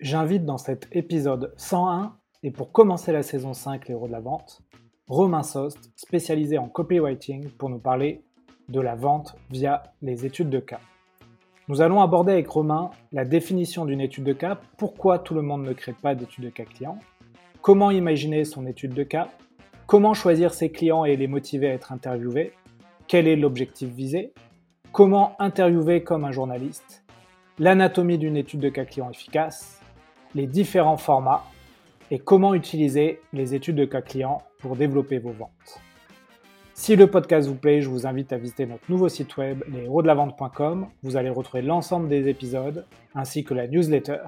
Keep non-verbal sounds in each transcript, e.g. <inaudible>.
j'invite dans cet épisode 101, et pour commencer la saison 5, les héros de la vente, Romain Sost, spécialisé en copywriting, pour nous parler de la vente via les études de cas. Nous allons aborder avec Romain la définition d'une étude de cas, pourquoi tout le monde ne crée pas d'étude de cas client, comment imaginer son étude de cas, comment choisir ses clients et les motiver à être interviewés, quel est l'objectif visé, comment interviewer comme un journaliste, l'anatomie d'une étude de cas client efficace, les différents formats et comment utiliser les études de cas clients pour développer vos ventes. Si le podcast vous plaît, je vous invite à visiter notre nouveau site web, leshéros-de-la-vente.com. Vous allez retrouver l'ensemble des épisodes ainsi que la newsletter.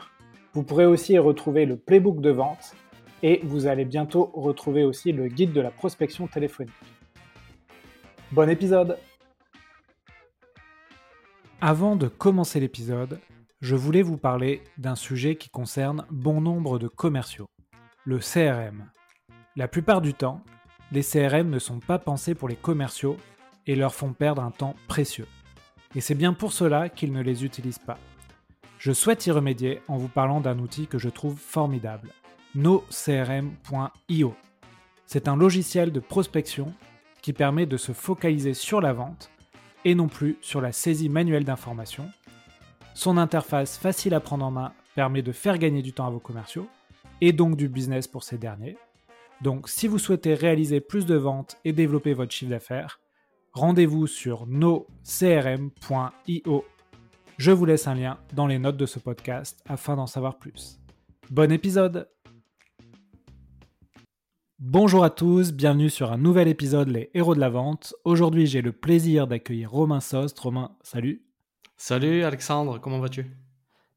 Vous pourrez aussi y retrouver le playbook de vente et vous allez bientôt retrouver aussi le guide de la prospection téléphonique. Bon épisode Avant de commencer l'épisode, je voulais vous parler d'un sujet qui concerne bon nombre de commerciaux, le CRM. La plupart du temps, les CRM ne sont pas pensés pour les commerciaux et leur font perdre un temps précieux. Et c'est bien pour cela qu'ils ne les utilisent pas. Je souhaite y remédier en vous parlant d'un outil que je trouve formidable, nocrm.io. C'est un logiciel de prospection qui permet de se focaliser sur la vente et non plus sur la saisie manuelle d'informations son interface facile à prendre en main permet de faire gagner du temps à vos commerciaux et donc du business pour ces derniers. Donc si vous souhaitez réaliser plus de ventes et développer votre chiffre d'affaires, rendez-vous sur nocrm.io. Je vous laisse un lien dans les notes de ce podcast afin d'en savoir plus. Bon épisode Bonjour à tous, bienvenue sur un nouvel épisode Les Héros de la Vente. Aujourd'hui j'ai le plaisir d'accueillir Romain Sost. Romain, salut Salut Alexandre, comment vas-tu?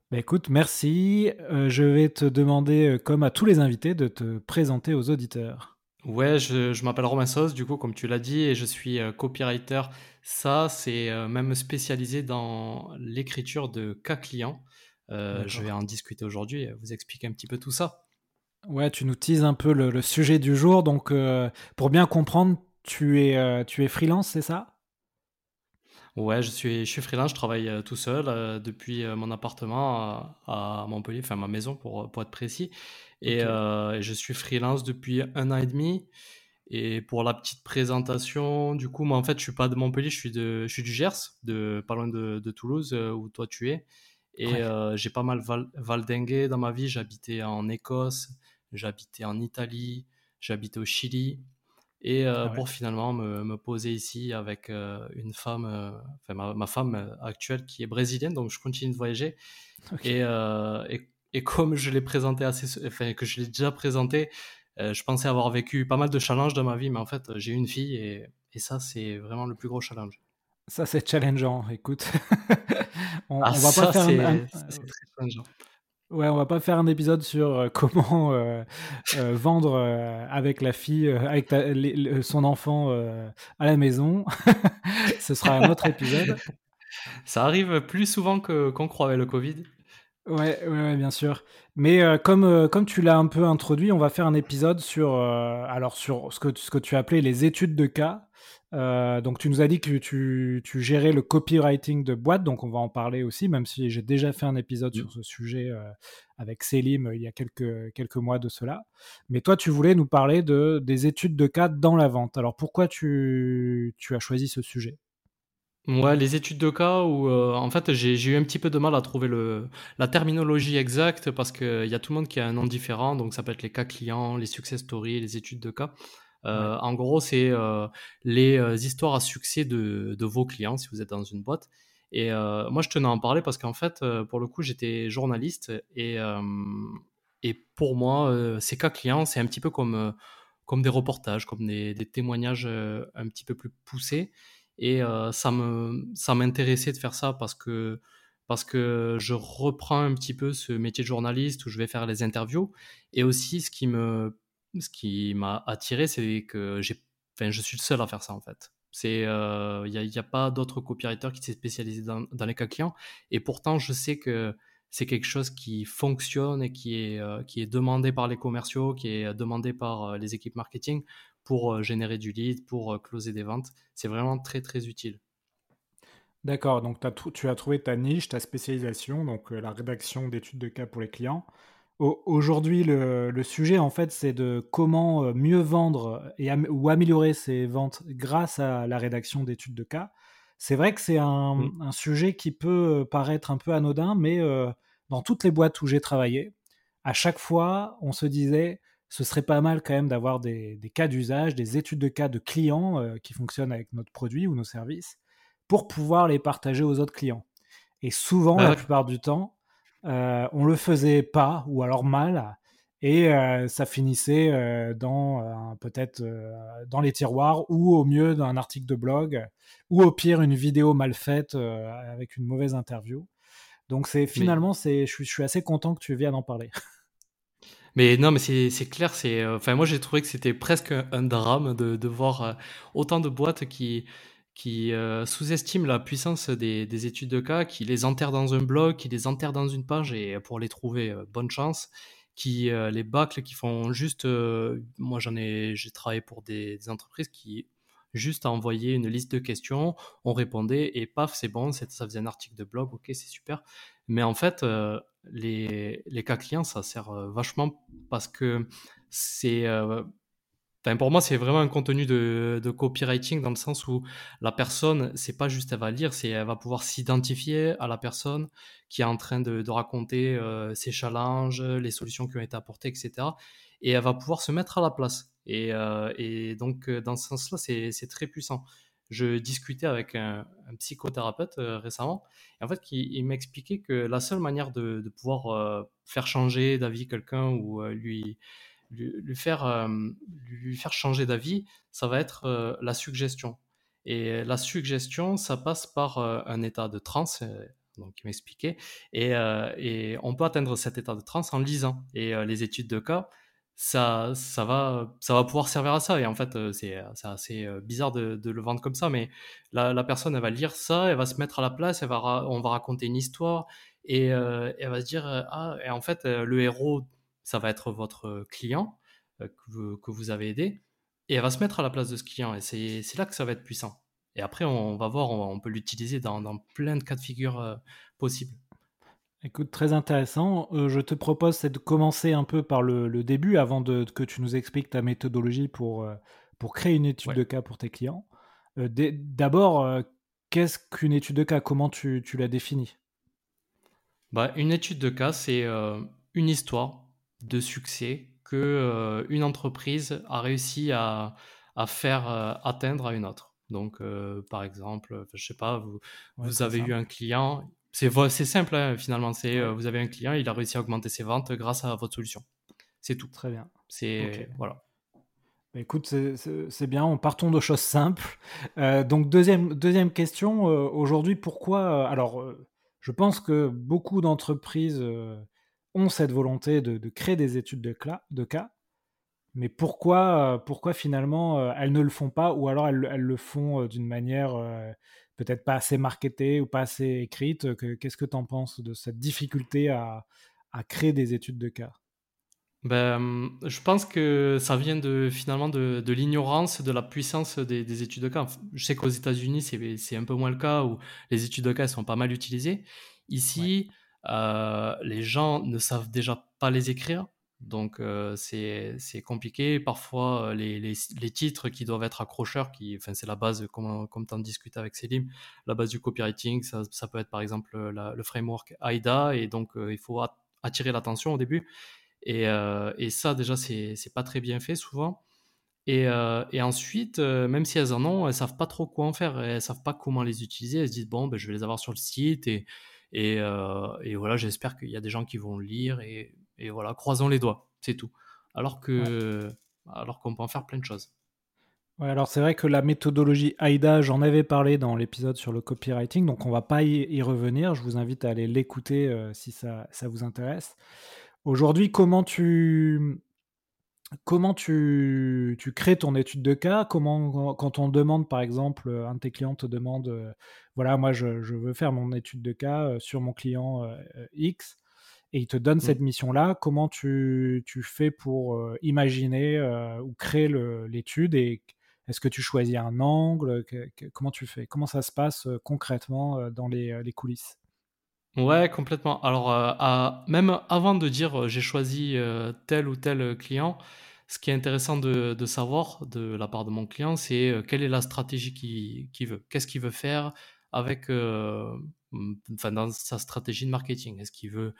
Bah écoute, merci. Euh, je vais te demander, euh, comme à tous les invités, de te présenter aux auditeurs. Ouais, je, m'appelle Romain Sos, du coup, comme tu l'as dit, et je suis euh, copywriter. Ça, c'est même spécialisé dans l'écriture de cas clients. je vais en discuter aujourd'hui et vous expliquer un petit peu tout ça. Ouais, tu nous teases un peu le, sujet du jour. Donc, pour bien comprendre, tu es, tu es freelance, c'est ça? Ouais, je suis, je suis freelance, je travaille euh, tout seul euh, depuis euh, mon appartement à, Montpellier, enfin ma maison pour, pour être précis. Et je suis freelance depuis un an et demi. Et pour la petite présentation, du coup, moi en fait, je suis pas de Montpellier, je suis, de, je suis du Gers, de, pas loin de, de Toulouse, où toi tu es. Et j'ai pas mal val, valdingué dans ma vie. J'habitais en Écosse, j'habitais en Italie, j'habitais au Chili et euh, ah pour finalement me, me, poser ici avec euh, une femme, euh, enfin ma, femme actuelle qui est brésilienne, donc je continue de voyager. Et, et, et, comme je l'ai présenté assez, enfin que je l'ai déjà présenté, je pensais avoir vécu pas mal de challenges dans ma vie, mais en fait j'ai une fille et, et ça c'est vraiment le plus gros challenge. Ça c'est challengeant, écoute. <laughs> on, ah, va pas faire un... C'est très challengeant. Ouais, on va pas faire un épisode sur euh, comment euh, euh, vendre avec la fille, avec son enfant à la maison. <laughs> Ce sera un autre épisode. Ça arrive plus souvent que qu'on croit avec le Covid. Ouais, ouais, bien sûr. Mais comme, comme tu l'as un peu introduit, on va faire un épisode sur, alors sur ce que, ce que tu as appelé les études de cas. Euh, donc tu nous as dit que tu, gérais le copywriting de boîte, donc on va en parler aussi, même si j'ai déjà fait un épisode sur ce sujet euh, avec Selim euh, il y a quelques, quelques mois de cela. Mais toi, tu voulais nous parler de, des études de cas dans la vente. Alors pourquoi tu, as choisi ce sujet? Ouais, les études de cas où en fait j'ai eu un petit peu de mal à trouver le, la terminologie exacte parce qu'il y a tout le monde qui a un nom différent, donc ça peut être les cas clients, les success stories, les études de cas. Euh, en gros, c'est euh, les euh, histoires à succès de, vos clients si vous êtes dans une boîte. Et moi, je tenais à en parler parce qu'en fait, pour le coup, j'étais journaliste et, et pour moi, ces cas clients, c'est un petit peu comme, comme des reportages, comme des, témoignages un petit peu plus poussés. Et ça me ça m'intéressait de faire ça parce que parce que je reprends un petit peu ce métier de journaliste où je vais faire les interviews et aussi ce qui me ce qui m'a attiré, c'est que je suis le seul à faire ça en fait. C'est, il euh, n'y a, pas d'autres copywriters qui s'est spécialisé dans, les cas clients. Et pourtant, je sais que c'est quelque chose qui fonctionne et qui est, euh, demandé par les commerciaux, qui est demandé par euh, les équipes marketing pour générer du lead, pour closer des ventes. C'est vraiment très, très utile. D'accord, donc tu as trouvé ta niche, ta spécialisation, donc la rédaction d'études de cas pour les clients. Aujourd'hui, le, sujet, en fait, c'est de comment mieux vendre et ou améliorer ses ventes grâce à la rédaction d'études de cas. C'est vrai que c'est un, mmh. un, sujet qui peut paraître un peu anodin, mais dans toutes les boîtes où j'ai travaillé, à chaque fois, on se disait, ce serait pas mal quand même d'avoir des, cas d'usage, des études de cas de clients euh, qui fonctionnent avec notre produit ou nos services pour pouvoir les partager aux autres clients. Et souvent, bah la plupart du temps, euh, on le faisait pas ou alors mal et euh, ça finissait dans peut-être dans les tiroirs ou au mieux d'un article de blog ou au pire une vidéo mal faite avec une mauvaise interview. Donc c'est finalement c'est je suis assez content que tu viennes en parler. <laughs> Mais non, mais c'est clair, c'est. Euh, enfin, moi, j'ai trouvé que c'était presque un, drame de, de voir euh, autant de boîtes qui, qui euh, sous-estiment la puissance des, des, études de cas, qui les enterrent dans un blog, qui les enterrent dans une page, et pour les trouver, bonne chance, qui les bâclent, qui font juste. moi, j'en ai, j'ai travaillé pour des, entreprises qui juste envoyaient une liste de questions, on répondait, et paf, c'est bon, ça faisait un article de blog, ok, c'est super. Mais en fait, les, cas clients, ça sert vachement parce que c'est. Pour moi, c'est vraiment un contenu de, copywriting dans le sens où la personne, c'est pas juste elle va lire, c'est elle va pouvoir s'identifier à la personne qui est en train de, raconter ses challenges, les solutions qui ont été apportées, etc. Et elle va pouvoir se mettre à la place. Et, et donc, dans ce sens-là, c'est très puissant je discutais avec un, psychothérapeute euh, récemment, et en fait, il, m'expliquait que la seule manière de, pouvoir euh, faire changer d'avis quelqu'un ou euh, lui, faire, lui faire changer d'avis, ça va être la suggestion. Et la suggestion, ça passe par un état de transe, donc il m'expliquait, et, et, on peut atteindre cet état de transe en lisant. Et les études de cas, ça, ça, va, ça va pouvoir servir à ça. Et en fait, euh, c'est assez euh, bizarre de, le vendre comme ça, mais la, personne, elle va lire ça, elle va se mettre à la place, elle va, on va raconter une histoire, et euh, elle va se dire, ah, et en fait, le héros, ça va être votre client que, vous, avez aidé, et elle va se mettre à la place de ce client, et c'est là que ça va être puissant. Et après, on, va voir, on, peut l'utiliser dans, dans, plein de cas de figure possibles. Écoute, très intéressant. Euh, je te propose de commencer un peu par le, début avant de, que tu nous expliques ta méthodologie pour, euh, pour créer une étude de cas pour tes clients. Euh, d'abord, qu'est-ce qu'une étude de cas? Comment tu, tu la définis? Bah, Une étude de cas, c'est une histoire de succès que une entreprise a réussi à, à faire atteindre à une autre. Donc, par exemple, je sais pas, vous, vous avez eu un client, c'est simple hein, finalement. C'est euh, vous avez un client, il a réussi à augmenter ses ventes grâce à votre solution. C'est tout. Très bien. C'est voilà. Bah, écoute, c'est bien. On partons de choses simples. Euh, donc deuxième deuxième question. Euh, aujourd'hui, pourquoi Alors, je pense que beaucoup d'entreprises ont cette volonté de, créer des études de, de cas. Mais pourquoi, pourquoi finalement elles ne le font pas ou alors elles, elles le font d'une manière peut-être pas assez marketée ou pas assez écrite. Qu'est-ce que tu en penses de cette difficulté à, créer des études de cas? Ben, je pense que ça vient de finalement de, l'ignorance de la puissance des, études de cas. Je sais qu'aux États-Unis, c'est un peu moins le cas où les études de cas sont pas mal utilisées. Ici, euh, les gens ne savent déjà pas les écrire. Donc euh, c'est compliqué. Parfois, euh, les, les, les, titres qui doivent être accrocheurs, qui, enfin, c'est la base, comme, comme tu en discutes avec Célim, la base du copywriting, ça, ça peut être par exemple le framework AIDA, et donc il faut attirer l'attention au début. Et, et ça, déjà, c'est pas très bien fait souvent. Et, et ensuite, même si elles en ont, elles savent pas trop quoi en faire, elles savent pas comment les utiliser. Elles se disent, bon, ben, je vais les avoir sur le site, et, et, et voilà, j'espère qu'il y a des gens qui vont le lire, et et voilà, croisons les doigts, c'est tout. Alors que, alors qu'on peut en faire plein de choses. Ouais, alors c'est vrai que la méthodologie AIDA, j'en avais parlé dans l'épisode sur le copywriting, donc on va pas y, revenir. Je vous invite à aller l'écouter euh, si ça, ça, vous intéresse. Aujourd'hui, comment tu comment tu, tu, crées ton étude de cas? Comment quand on demande par exemple un de tes clients te demande euh, voilà moi je, je, veux faire mon étude de cas euh, sur mon client X et il te donne mmh. cette mission-là. Comment tu, tu, fais pour euh, imaginer euh, ou créer l'étude et Est-ce que tu choisis un angle? Comment tu fais? Comment ça se passe concrètement dans les, coulisses? Ouais, complètement. Alors, même avant de dire j'ai choisi tel ou tel client, ce qui est intéressant de, savoir de la part de mon client, c'est quelle est la stratégie qu'il veut. Qu'est-ce qu'il veut faire avec, enfin, dans sa stratégie de marketing? Est-ce qu'il veut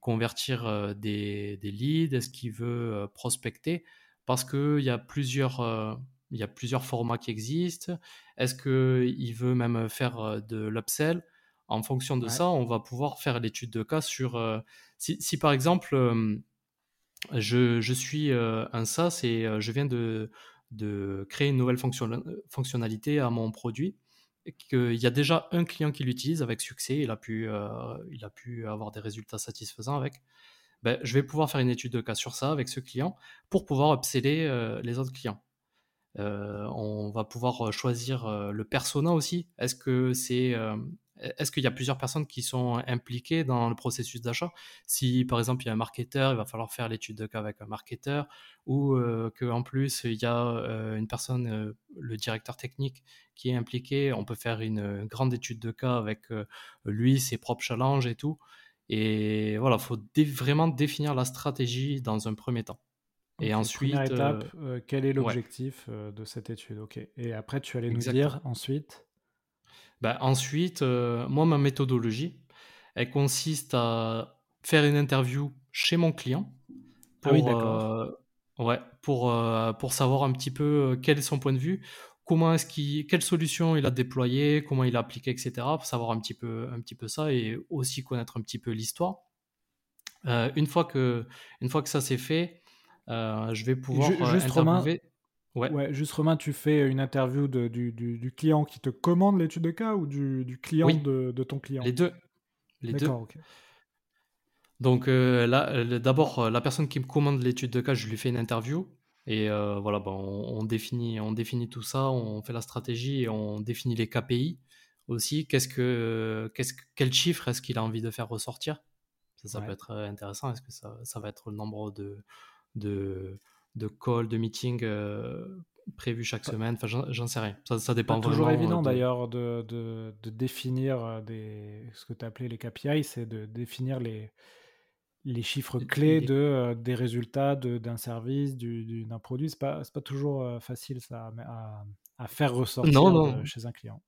convertir des, leads? Est-ce qu'il veut prospecter? Parce qu'il y a plusieurs il y a plusieurs formats qui existent. Est-ce qu'il veut même faire de l'upsell? En fonction de ça, on va pouvoir faire l'étude de cas sur... si, par exemple, je, suis un SaaS et je viens de, de créer une nouvelle fonctionnalité à mon produit, qu'il y a déjà un client qui l'utilise avec succès, il a, pu, il a pu avoir des résultats satisfaisants avec, ben, je vais pouvoir faire une étude de cas sur ça avec ce client pour pouvoir upseller les autres clients. Euh, on va pouvoir euh, choisir euh, le persona aussi. Est-ce que c'est est-ce qu'il y a plusieurs personnes qui sont impliquées dans le processus d'achat? Si par exemple il y a un marketeur, il va falloir faire l'étude de cas avec un marketeur, ou qu'en plus il y a une personne, le directeur technique qui est impliqué, on peut faire une grande étude de cas avec lui, ses propres challenges et tout. Et voilà, il faut vraiment définir la stratégie dans un premier temps. Et ensuite. Première étape, euh, euh, quel est l'objectif euh, de cette étude? Ok. Et après, tu allais nous dire ensuite? Bah, Ensuite, moi, ma méthodologie, elle consiste à faire une interview chez mon client. Pour, ah oui, d'accord. ouais, pour, pour savoir un petit peu quel est son point de vue, comment est-ce qu'il, quelle solution il a déployé, comment il a appliqué, etc. Pour savoir un petit peu, un petit peu ça et aussi connaître un petit peu l'histoire. une fois que, une fois que ça c'est fait, euh, je vais pouvoir euh, juste. Ouais. juste Romain, tu fais une interview de, du, du, client qui te commande l'étude de cas ou du, du client de, de, ton client? Les deux. Les deux. Donc euh, là, d'abord, la personne qui me commande l'étude de cas, je lui fais une interview. Et voilà, bon, on, définit, on définit tout ça, on fait la stratégie et on définit les KPI aussi. Qu'est-ce que, qu'est-ce, quel chiffre est-ce qu'il a envie de faire ressortir? Ça, ça peut être intéressant. Est-ce que ça, ça va être le nombre de, de, de calls, de meetings euh, prévus chaque semaine. Enfin, j'en sais rien. Ça, ça dépend C'est toujours évident d'ailleurs de, de, de, définir euh, des, ce que tu as appelé les KPI, c'est de définir les, les chiffres clés de, euh, des résultats d'un service, d'un produit. Ce n'est pas, pas toujours facile ça, à, à faire ressortir chez un client.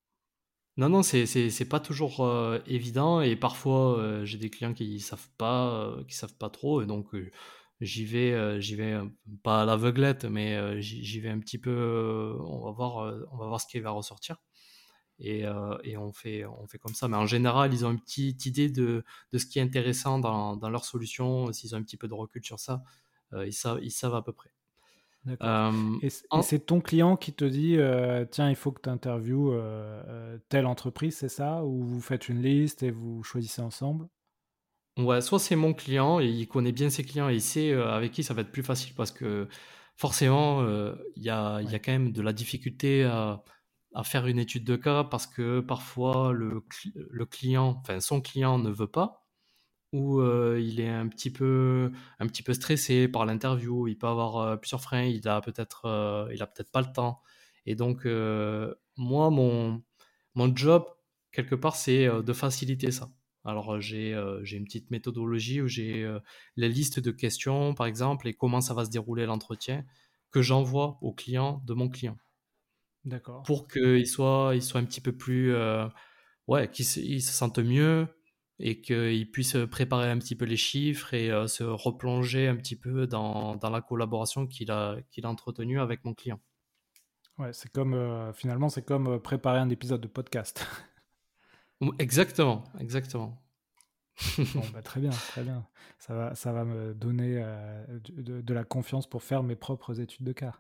Non, non, c'est pas toujours évident et parfois j'ai des clients qui savent pas, qui savent pas trop et donc j'y vais, euh, j'y vais euh, pas à l'aveuglette, mais euh, j'y vais un petit peu. on va voir, on va voir ce qui va ressortir. Et, et, on, fait, on fait comme ça. Mais en général, ils ont une petite idée de, de ce qui est intéressant dans, dans leur solution. S'ils ont un petit peu de recul sur ça, ils, savent, ils savent à peu près. et c'est ton client qui te dit tiens, il faut que tu interviewes telle entreprise, c'est ça? Ou vous faites une liste et vous choisissez ensemble? Ouais, soit c'est mon client et il connaît bien ses clients et il sait euh, avec qui ça va être plus facile parce que forcément, euh, il y a, y a quand même de la difficulté à, à faire une étude de cas parce que parfois le, le client, enfin son client ne veut pas ou euh, il est un petit peu, un petit peu stressé par l'interview, il peut avoir plusieurs freins, il a peut-être, il a peut-être pas le temps. Et donc, moi, mon, mon job, quelque part, c'est de faciliter ça. Alors j'ai une petite méthodologie où j'ai la liste de questions, par exemple, et comment ça va se dérouler l'entretien, que j'envoie au client de mon client. D'accord. Pour qu'il soit, il soit un petit peu plus... ouais, qu'il se, se sente mieux et qu'il puisse préparer un petit peu les chiffres et se replonger un petit peu dans, dans la collaboration qu'il a, qu'il a entretenue avec mon client. Ouais, c'est comme... finalement, c'est comme préparer un épisode de podcast. <laughs> Exactement, exactement. bon, <laughs> bah, très bien, très bien. Ça va, ça va me donner euh, de, la confiance pour faire mes propres études de cas.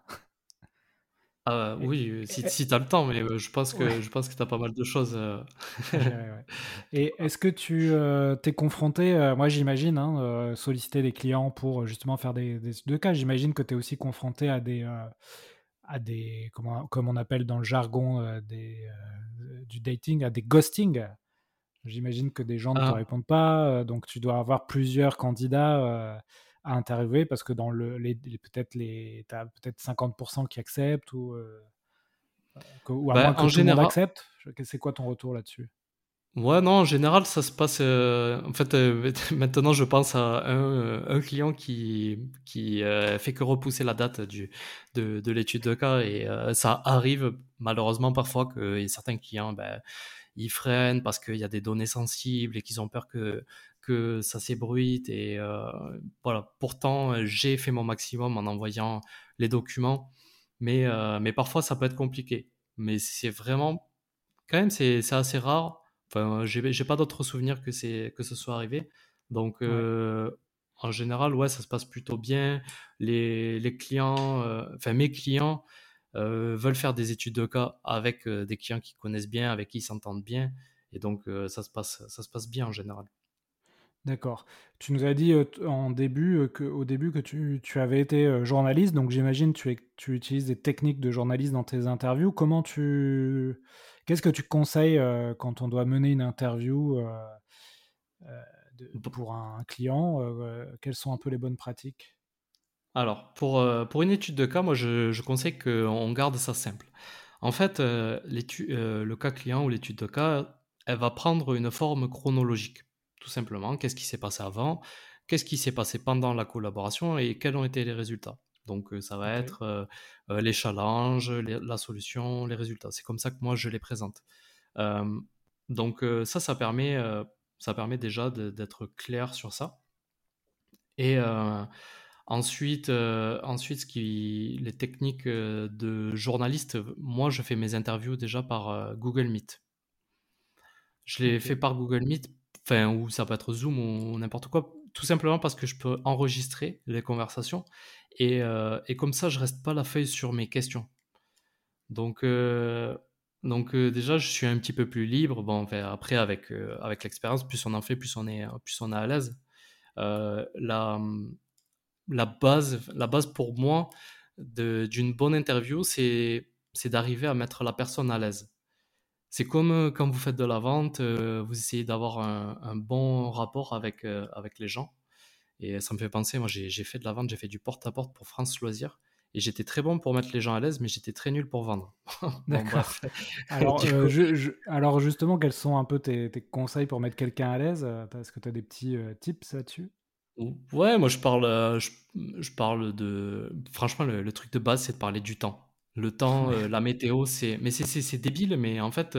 Ah, oui, si, si tu as le temps, mais euh, je pense que, je pense que tu as pas mal de choses. Euh. <laughs> et <laughs> est-ce que tu t'es confronté, moi j'imagine, hein, solliciter des clients pour justement faire des, des études de cas, j'imagine que tu es aussi confronté à des, à des comment, comme on appelle dans le jargon des, du dating, à des ghosting. J'imagine que des gens ne te ah. répondent pas, euh, donc tu dois avoir plusieurs candidats euh, à interviewer parce que dans le, les, peut-être les, as peut-être 50% qui acceptent ou. Euh Ou à bah, moins que en général... accepte C'est quoi ton retour là-dessus? Ouais, non, en général, ça se passe. Euh, en fait, euh, <laughs> maintenant, je pense à un, euh, un client qui, qui fait que repousser la date du, de, de l'étude de cas. Et ça arrive malheureusement parfois que certains clients, ben, ils freinent parce qu'il y a des données sensibles et qu'ils ont peur que, que ça s'ébruite. Et voilà, pourtant, j'ai fait mon maximum en envoyant les documents. Mais, mais parfois, ça peut être compliqué. Mais c'est vraiment, quand même, c'est assez rare Enfin, j'ai pas d'autres souvenirs que, que ce soit arrivé. Donc, euh, en général, ouais, ça se passe plutôt bien. Les, les clients, euh, enfin, mes clients euh, veulent faire des études de cas avec des clients qui connaissent bien, avec qui ils s'entendent bien. Et donc, ça, se passe, ça se passe bien en général. D'accord. Tu nous as dit en début que, au début que tu, tu avais été journaliste, donc j'imagine tu, tu utilises des techniques de journaliste dans tes interviews. Comment tu Qu'est-ce que tu conseilles euh, quand on doit mener une interview euh, euh, pour un client Quelles sont un peu les bonnes pratiques? Alors, pour, pour une étude de cas, moi, je, je conseille qu'on garde ça simple. En fait, le cas client ou l'étude de cas, elle va prendre une forme chronologique, tout simplement. Qu'est-ce qui s'est passé avant? Qu'est-ce qui s'est passé pendant la collaboration? Et quels ont été les résultats? Donc ça va être les challenges, la solution, les résultats. C'est comme ça que moi je les présente. donc ça, ça permet, ça permet déjà d'être clair sur ça. Et ensuite, ensuite ce qui, les techniques de journaliste, moi je fais mes interviews déjà par Google Meet. Je les fais par Google Meet, enfin, ou ça peut être Zoom ou n'importe quoi, tout simplement parce que je peux enregistrer les conversations et, euh, et, comme ça, je reste pas la feuille sur mes questions. Donc, euh, donc euh, déjà, je suis un petit peu plus libre. Bon, après, avec, avec l'expérience, plus on en fait, plus on est, plus on est à l'aise. la, la, base, la base pour moi d'une bonne interview, c'est d'arriver à mettre la personne à l'aise. C'est comme quand vous faites de la vente, vous essayez d'avoir un, un, bon rapport avec, avec les gens. Et ça me fait penser, moi j'ai fait de la vente, j'ai fait du porte-à-porte pour France Loisirs. Et j'étais très bon pour mettre les gens à l'aise, mais j'étais très nul pour vendre. <laughs> D'accord. <laughs> alors, euh, alors, justement, quels sont un peu tes, conseils pour mettre quelqu'un à l'aise? Euh, Est-ce que tu as des petits euh, tips là-dessus? Ouais, moi je parle, je, parle de... Franchement, le, truc de base, c'est de parler du temps. Le temps, la météo, c'est... Mais c'est débile, mais en fait,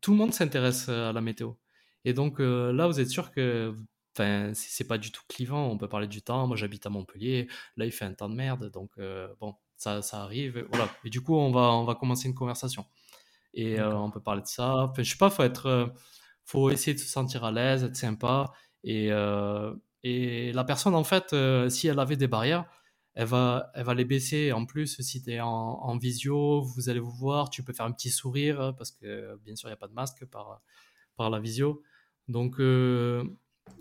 tout le monde s'intéresse à la météo. Et donc là, vous êtes sûr que Enfin, c'est pas du tout clivant. On peut parler du temps. Moi, j'habite à Montpellier. Là, il fait un temps de merde. Donc, euh, bon, ça, ça arrive. Voilà. Et du coup, on va, on va commencer une conversation. Et euh, on peut parler de ça. Enfin, je sais pas, faut être, euh, faut essayer de se sentir à l'aise, être sympa. Et, et la personne, en fait, si elle avait des barrières, elle va, elle va les baisser. En plus, si tu es en, en, visio, vous allez vous voir, tu peux faire un petit sourire parce que, bien sûr, il n'y a pas de masque par, par la visio. Donc,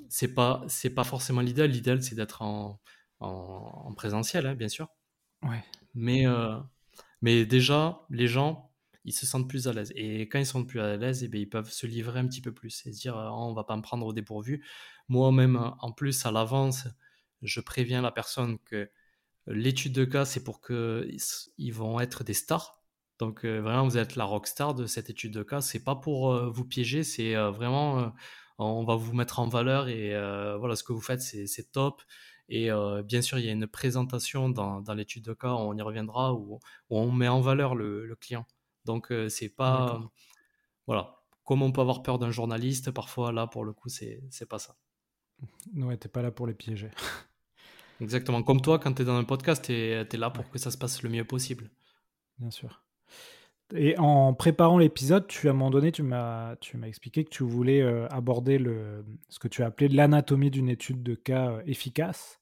c'est pas c'est pas forcément l'idéal. L'idéal c'est d'être en, en, présentiel, hein, bien sûr. Ouais. Mais euh, mais déjà les gens ils se sentent plus à l'aise et quand ils sont plus à l'aise, et eh bien, ils peuvent se livrer un petit peu plus et se dire oh, on va pas me prendre au dépourvu. Moi même en plus à l'avance, je préviens la personne que l'étude de cas c'est pour que ils vont être des stars. Donc euh, vraiment vous êtes la rock star de cette étude de cas. C'est pas pour euh, vous piéger, c'est vraiment on va vous mettre en valeur et euh, voilà, ce que vous faites, c'est top. Et euh, bien sûr, il y a une présentation dans, l'étude de cas, on y reviendra, où, on met en valeur le, client. Donc, euh, c'est pas. Voilà. Comme on peut avoir peur d'un journaliste, parfois, là, pour le coup, c'est pas ça. Ouais, t'es pas là pour les piéger. Exactement. Comme toi, quand tu es dans un podcast, tu es, es, là pour que ça se passe le mieux possible. Bien sûr. Et en préparant l'épisode, tu à un moment donné, tu m'as tu m'as expliqué que tu voulais euh, aborder le ce que tu as appelé l'anatomie d'une étude de cas euh, efficace.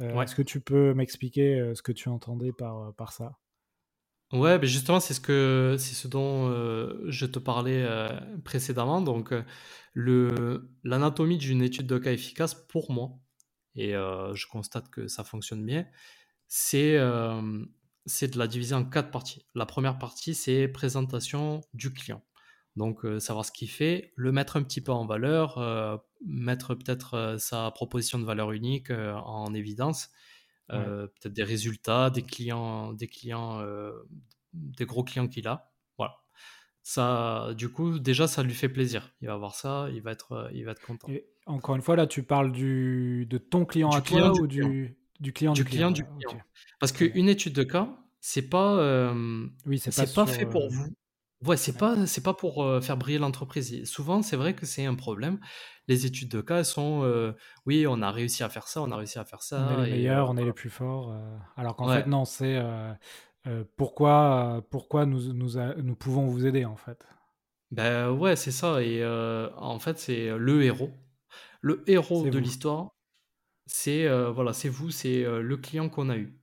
Euh, est-ce que tu peux m'expliquer ce que tu entendais par par ça? Ouais, ben justement, c'est ce que c'est ce dont je te parlais précédemment. Donc, le l'anatomie d'une étude de cas efficace pour moi, et je constate que ça fonctionne bien, c'est c'est de la diviser en quatre parties. La première partie, c'est présentation du client. Donc, euh, savoir ce qu'il fait, le mettre un petit peu en valeur, euh, mettre peut-être euh, sa proposition de valeur unique en évidence, peut-être des résultats, des clients, des clients, des gros clients qu'il a, ça, du coup, déjà, ça lui fait plaisir. Il va voir ça, il va être, il va être content. Et encore une fois, là, tu parles du, de ton client à toi ou du, du, client du, client, du client. Parce qu'une étude de cas, c'est pas, oui, c'est pas, fait pour vous. Ouais, c'est pas, c'est pas pour faire briller l'entreprise. Souvent, c'est vrai que c'est un problème. Les études de cas sont, oui, on a réussi à faire ça, on a réussi à faire ça. On est les meilleurs, on est les plus forts. alors qu'en fait, non, c'est pourquoi, pourquoi nous, nous, nous, pouvons vous aider en fait? Ben ouais, c'est ça. Et en fait, c'est le héros. Le héros de l'histoire, c'est voilà, c'est vous, c'est le client qu'on a eu.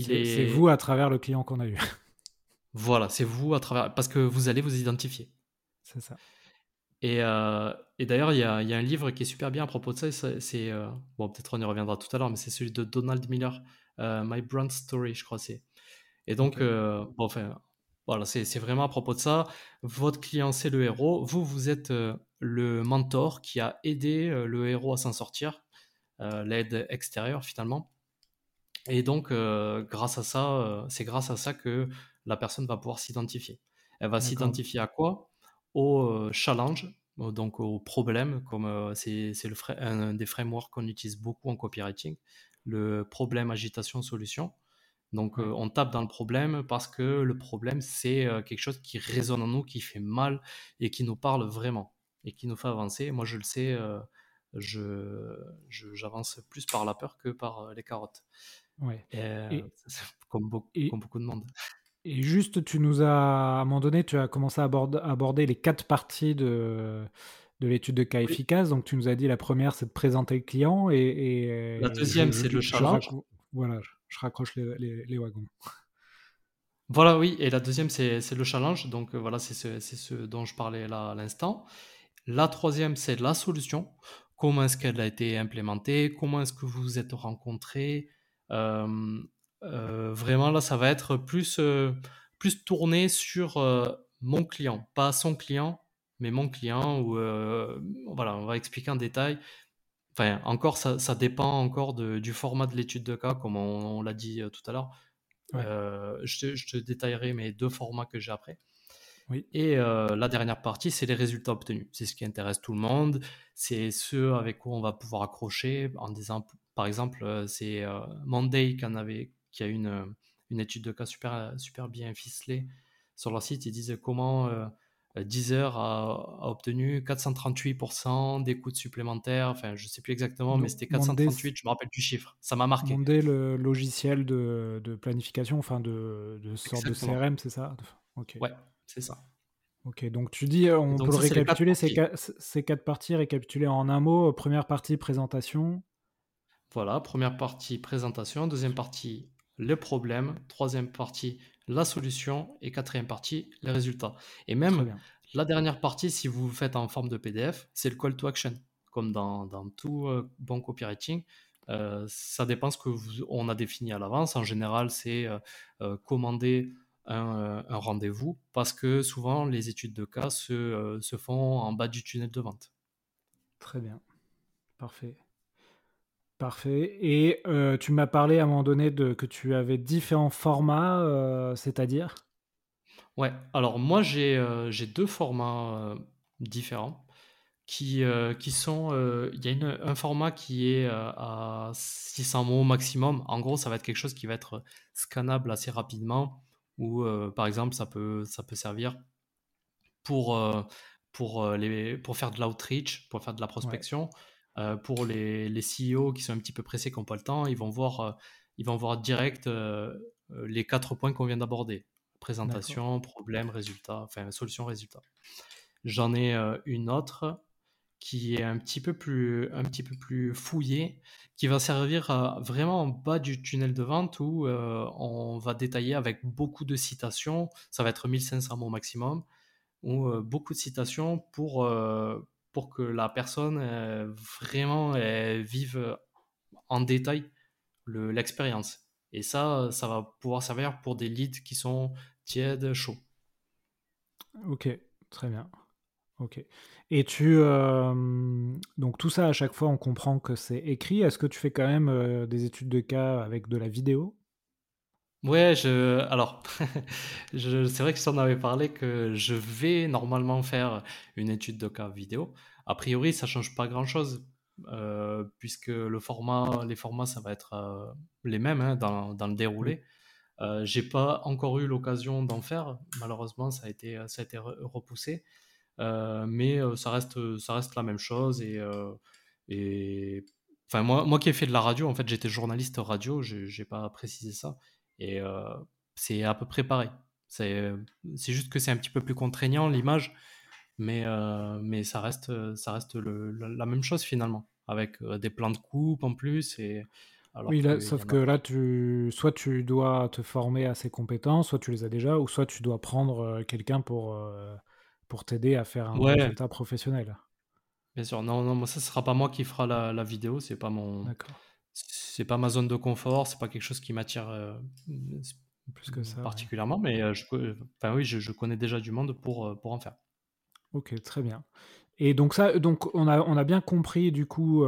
c'est vous à travers le client qu'on a eu. <laughs> Voilà, c'est vous à travers. Parce que vous allez vous identifier. C'est ça. Et, euh, et d'ailleurs, il y, y, a un livre qui est super bien à propos de ça. C'est, euh, bon, peut-être on y reviendra tout à l'heure, mais c'est celui de Donald Miller, euh, My Brand Story, je crois c'est. Et donc, bon, enfin, voilà, c'est vraiment à propos de ça. Votre client, c'est le héros. Vous, vous êtes le mentor qui a aidé le héros à s'en sortir, l'aide extérieure finalement. Et donc, grâce à ça, c'est grâce à ça que la personne va pouvoir s'identifier. Elle va s'identifier à quoi? Au euh, challenge, donc au problème, comme euh, c'est le un des frameworks qu'on utilise beaucoup en copywriting, le problème, agitation, solution. Donc euh, on tape dans le problème parce que le problème, c'est quelque chose qui résonne en nous, qui fait mal et qui nous parle vraiment et qui nous fait avancer. Moi, je le sais, je j'avance plus par la peur que par les carottes. Ouais. comme, beaucoup, comme beaucoup de monde. Et juste, tu nous as, à un moment donné, tu as commencé à aborder, les quatre parties de, de l'étude de cas efficace. Donc, tu nous as dit la première, c'est de présenter le client. Et, la deuxième, c'est le challenge. voilà, je raccroche les, les, wagons. Voilà, oui. Et la deuxième, c'est le challenge. Donc, euh, voilà, c'est ce, ce, dont je parlais là à l'instant. La troisième, c'est la solution. Comment est-ce qu'elle a été implémentée? Comment est-ce que vous vous êtes rencontrés? Euh, euh, vraiment, là, ça va être plus, euh, plus tourné sur mon client, pas son client, mais mon client. Voilà, on va expliquer en détail. Enfin, encore, ça, ça dépend encore de, du format de l'étude de cas, comme on, l'a dit tout à l'heure. je, te, je, te, détaillerai mes deux formats que j'ai après. Oui. Et la dernière partie, c'est les résultats obtenus. C'est ce qui intéresse tout le monde. C'est ceux avec quoi on va pouvoir accrocher en disant, par exemple, c'est Monday qui en avait qui a une, euh, une étude de cas super, euh, super bien ficelée sur leur site. Ils disent comment euh, Deezer a, a, obtenu 438% d'écoute supplémentaires. Enfin, je ne sais plus exactement, mais c'était 438, je me rappelle du chiffre. Ça m'a marqué. Monday, le logiciel de, de planification, enfin de, de sorte de CRM, c'est ça? Ok. Ouais, c'est ça. Ok, donc tu dis, on peut le récapituler, ces quatre, ces quatre parties récapitulées en un mot. Première partie, présentation. Voilà, première partie, présentation. Deuxième partie, le problème, troisième partie, la solution, et quatrième partie, les résultats. Et même la dernière partie, si vous le faites en forme de PDF, c'est le call to action. Comme dans, tout euh, bon copywriting, euh, ça dépend ce que on a défini à l'avance. En général, c'est euh, commander un, rendez-vous parce que souvent les études de cas se, se font en bas du tunnel de vente. Très bien. Parfait. Parfait. Et euh, tu m'as parlé à un moment donné de, que tu avais différents formats, euh, c'est-à-dire? Ouais, alors moi j'ai euh, deux formats différents qui, qui sont... Il y a un format qui est à 600 mots maximum. En gros, ça va être quelque chose qui va être scannable assez rapidement ou par exemple ça peut, ça peut servir pour, pour, les, pour faire de l'outreach, pour faire de la prospection. Euh, pour les, les, CEO qui sont un petit peu pressés, qui n'ont pas le temps, ils vont voir, euh, ils vont voir direct euh, les quatre points qu'on vient d'aborder. Présentation, problème, résultat, enfin solution, résultat. J'en ai une autre qui est un petit peu plus, un petit peu plus fouillée, qui va servir vraiment en bas du tunnel de vente où on va détailler avec beaucoup de citations, ça va être 1500 mots maximum, ou beaucoup de citations pour, pour que la personne euh, vraiment vive en détail l'expérience. Et ça, ça va pouvoir servir pour des leads qui sont tièdes, chauds. Ok, très bien. Ok. Et tu euh, donc tout ça à chaque fois on comprend que c'est écrit. Est-ce que tu fais quand même euh, des études de cas avec de la vidéo? Ouais, je alors <laughs> je c'est vrai que je t'en avais parlé que je vais normalement faire une étude de cas vidéo. A priori, ça change pas grand-chose, heu, puisque le format les formats, ça va être, les mêmes, hein, dans dans le déroulé. Heu, j'ai pas encore eu l'occasion d'en faire. Malheureusement, ça a été, ça a été re repoussé. Heu, mais heu, ça reste, ça reste la même chose et enfin moi moi qui ai fait de la radio, en fait, j'étais journaliste radio, j'ai j'ai pas précisé ça et c'est à peu près pareil. C'est, c'est juste que c'est un petit peu plus contraignant l'image, mais mais ça reste, ça reste le la la même chose finalement, avec, des plans de coupe en plus et alors Oui, là, sauf que là, tu soit tu dois te former à ces compétences, soit tu les as déjà, ou soit tu dois prendre, quelqu'un pour, pour t'aider à faire un ouais, résultat professionnel. bien sûr. Non, non, moi ça sera pas moi qui fera la la vidéo, c'est pas mon c'est pas ma zone de confort, c'est pas quelque chose qui m'attire, heu, Plus que ça, ouais. particulièrement, mais heu, je peux enfin oui, je je connais déjà du monde pour, pour en faire. OK, très bien. Et donc ça, donc on a on a bien compris du coup,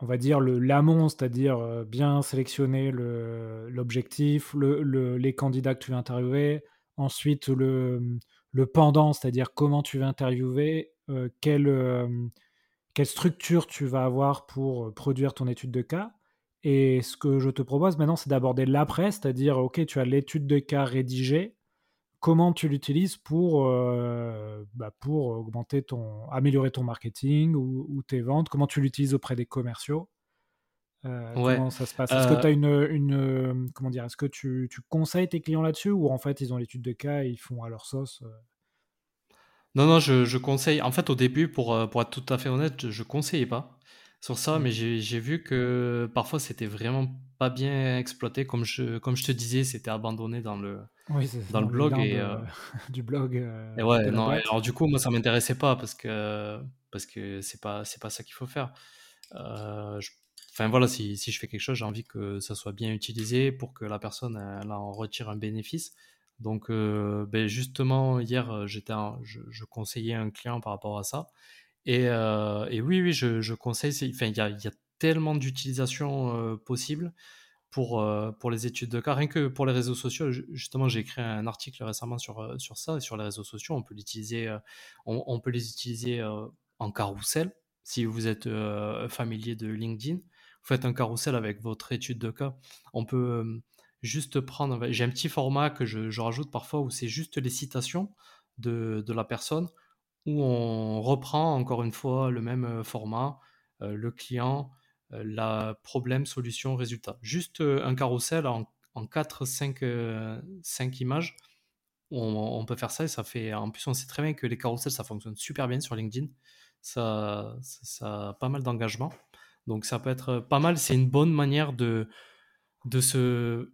on va dire le l'amont, c'est-à-dire, bien sélectionner le l'objectif, le le les candidats que tu vas interviewer. Ensuite le, le pendant, c'est-à-dire comment tu vas interviewer, quelle, hem, quelle structure tu vas avoir pour, heu, produire ton étude de cas. Et ce que je te propose maintenant, c'est d'aborder l'après, c'est-à-dire, OK, tu as l'étude de cas rédigée, comment tu l'utilises pour, bah, améliorer ton marketing ou tes ventes? Comment tu l'utilises auprès des commerciaux? Ouais, comment ça se passe? Est-ce que tu heu, as une, une, hem, comment dire? Est-ce que tu tu conseilles tes clients là-dessus ou en fait, ils ont l'étude de cas et ils font à leur sauce, non, non, je je conseille en fait, au début, pour, pour être tout à fait honnête, je je conseillais pas sur ça, mais Mmh. j'ai j'ai vu que parfois c'était vraiment pas bien exploité. Comme je comme je te disais, c'était abandonné dans le Oui, dans le blog et <laughs> du blog, et ouais, non et alors du coup, moi, ça m'intéressait pas parce que parce que c'est pas c'est pas ça qu'il faut faire. Heu, je enfin voilà, si je fais quelque chose, j'ai envie que ça soit bien utilisé pour que la personne, en retire un bénéfice. Donc heu, beh, justement hier, heu, j'étais je conseillais un client par rapport à ça et et oui, oui, je conseille, enfin il y a y a tellement d'utilisations, possibles pour, pour les études de cas. Rien que pour les réseaux sociaux, ju justement, j'ai écrit un article récemment sur, sur ça, sur les réseaux sociaux. On peut l'utiliser, on peut les utiliser, en carrousel. Si vous êtes, familier de LinkedIn, faites un carrousel avec votre étude de cas. On peut, hem, juste prendre j'ai un petit format que je rajoute parfois où c'est juste les citations de la personne, où on reprend encore une fois le même, heu, format, heu, le client, la problème, solution, résultat. Juste, un carrousel en en 4-5, heu, 5 images. On on peut faire ça et ça fait en plus, on sait très bien que les carousels, ça fonctionne super bien sur LinkedIn. Ça ça ça a pas mal d'engagement. Donc ça peut être, pas mal. C'est une bonne manière de de se